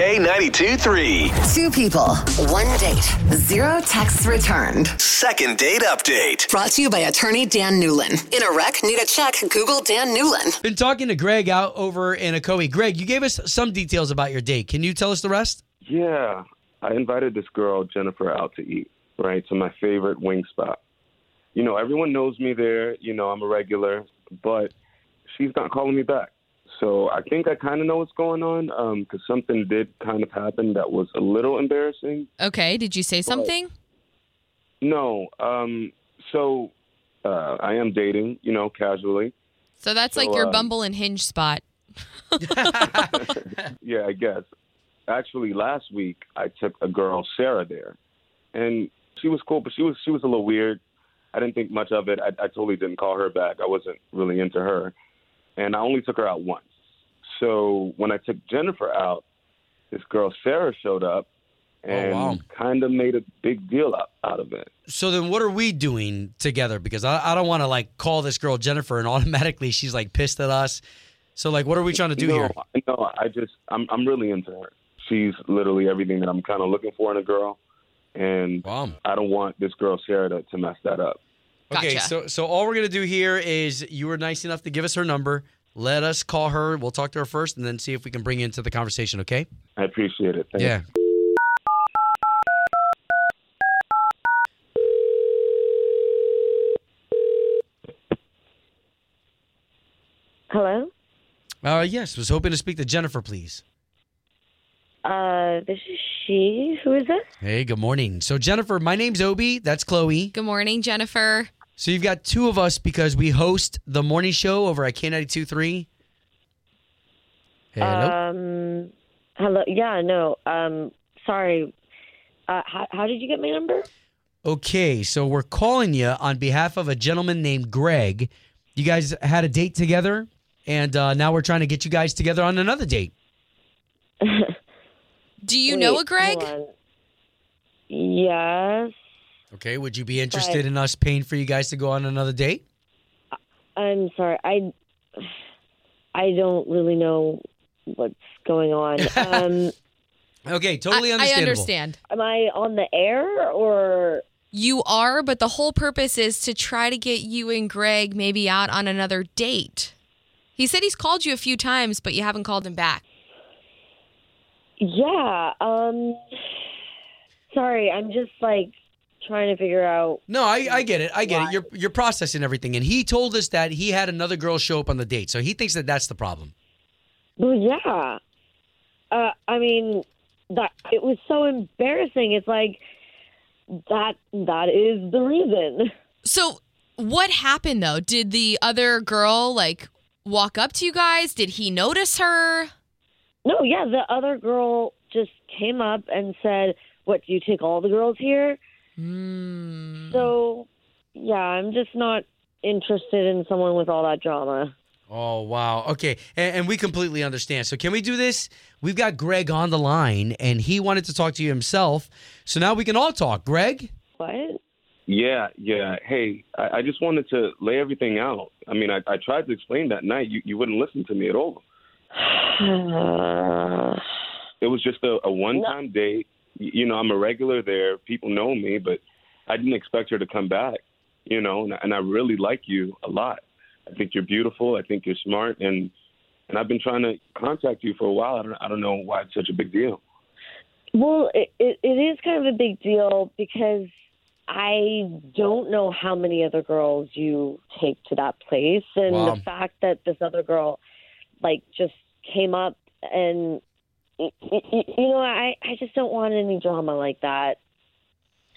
K92 3. Two people, one date, zero texts returned. Second date update. Brought to you by attorney Dan Newlin. In a wreck, need a check, Google Dan Newlin. Been talking to Greg out over in Ocoee. Greg, you gave us some details about your date. Can you tell us the rest? Yeah, I invited this girl, Jennifer, out to eat, right, to my favorite wing spot. You know, everyone knows me there. You know, I'm a regular, but she's not calling me back. So I think I kind of know what's going on because something did kind of happen that was a little embarrassing. Okay, did you say something? No, um, so uh, I am dating, you know, casually. So that's So, like your um, Bumble and Hinge spot. Yeah, I guess. Actually, last week I took a girl, Sarah, there, and she was cool, but she was she was a little weird. I didn't think much of it. I, I totally didn't call her back. I wasn't really into her, and I only took her out once. So when I took Jennifer out, this girl Sarah showed up oh, and wow. kind of made a big deal out, out of it. So then, what are we doing together? Because I, I don't want to like call this girl Jennifer and automatically she's like pissed at us. So like, what are we trying to do no, here? No, I just I'm I'm really into her. She's literally everything that I'm kind of looking for in a girl, and Wow. I don't want this girl Sarah to, to mess that up. Okay, Gotcha. so so all we're gonna do here is you were nice enough to give us her number. Let us call her. We'll talk to her first, and then see if we can bring you into the conversation. Okay? I appreciate it. Thank Yeah. Hello? Uh, yes. Was hoping to speak to Jennifer, please. Uh, this is she. Who is this? Hey, good morning. So Jennifer, my name's Obi. That's Chloe. Good morning, Jennifer. So you've got two of us because we host the morning show over at K92.3. Hello. Um, hello. Yeah, no. Um, sorry. Uh, how, how did you get my number? Okay, so we're calling you on behalf of a gentleman named Greg. You guys had a date together, and uh, now we're trying to get you guys together on another date. Do you know a Greg? Yes. Okay, would you be interested Right. in us paying for you guys to go on another date? I'm sorry. I I don't really know what's going on. Um, Okay, totally I, I understand. am I on the air or? You are, but the whole purpose is to try to get you and Greg maybe out on another date. He said he's called you a few times, but you haven't called him back. Yeah. Um. Sorry, I'm just like trying to figure out. No, I, I get it. I get Why? it. You're you're processing everything, and he told us that he had another girl show up on the date, so he thinks that that's the problem. Well, yeah. Uh, I mean, that it was so embarrassing. It's like that. That is the reason. So, what happened though? Did the other girl like walk up to you guys? Did he notice her? No, yeah, the other girl just came up and said, "What? Do you take all the girls here?" Hmm. So, yeah, I'm just not interested in someone with all that drama. Oh wow. Okay, and, and we completely understand. So can we do this? We've got Greg on the line, and he wanted to talk to you himself. So now we can all talk. Greg. What? Yeah, yeah. Hey, I, I just wanted to lay everything out. I mean, I, I tried to explain that night. You you wouldn't listen to me at all. It was just a, a one time date. Y- You know, I'm a regular there. People know me, but I didn't expect her to come back. You know, and, and I really like you a lot. I think you're beautiful. I think you're smart, and and I've been trying to contact you for a while. I don't I don't know why it's such a big deal. Well, it, it, it is kind of a big deal because I don't know how many other girls you take to that place, and Wow. the fact that this other girl, like, just came up and, you know, I I just don't want any drama like that.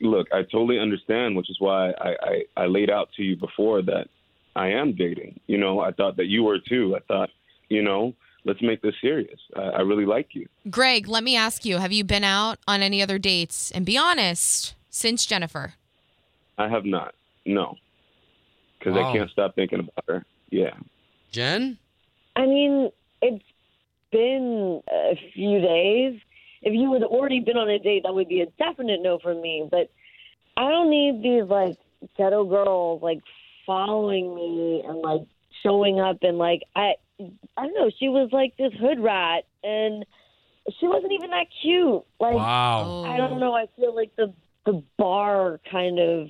Look, I totally understand, which is why I, I, I laid out to you before that I am dating. You know, I thought that you were too. I thought, you know, let's make this serious. I, I really like you. Greg, let me ask you: Have you been out on any other dates? And be honest, since Jennifer. I have not. No, because Wow. I can't stop thinking about her. Yeah. Jen? I mean, it's been a few days. If you had already been on a date, that would be a definite no for me. But I don't need these like ghetto girls like following me and like showing up and like I I don't know. She was like this hood rat and she wasn't even that cute. Like Wow. I don't know. I feel like the the bar kind of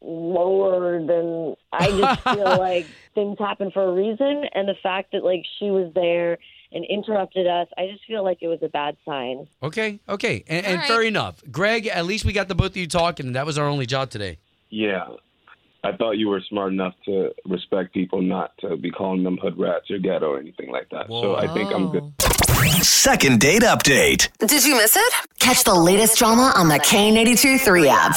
lowered, and I just feel like things happen for a reason. And the fact that like she was there and interrupted us, I just feel like it was a bad sign. Okay, okay. And, and All right. fair enough. Greg, at least we got the both of you talking, and that was our only job today. Yeah. I thought you were smart enough to respect people, not to be calling them hood rats or ghetto or anything like that. So I think I'm good. Second date update. Did you miss it? Catch the latest drama on the K82 3 app.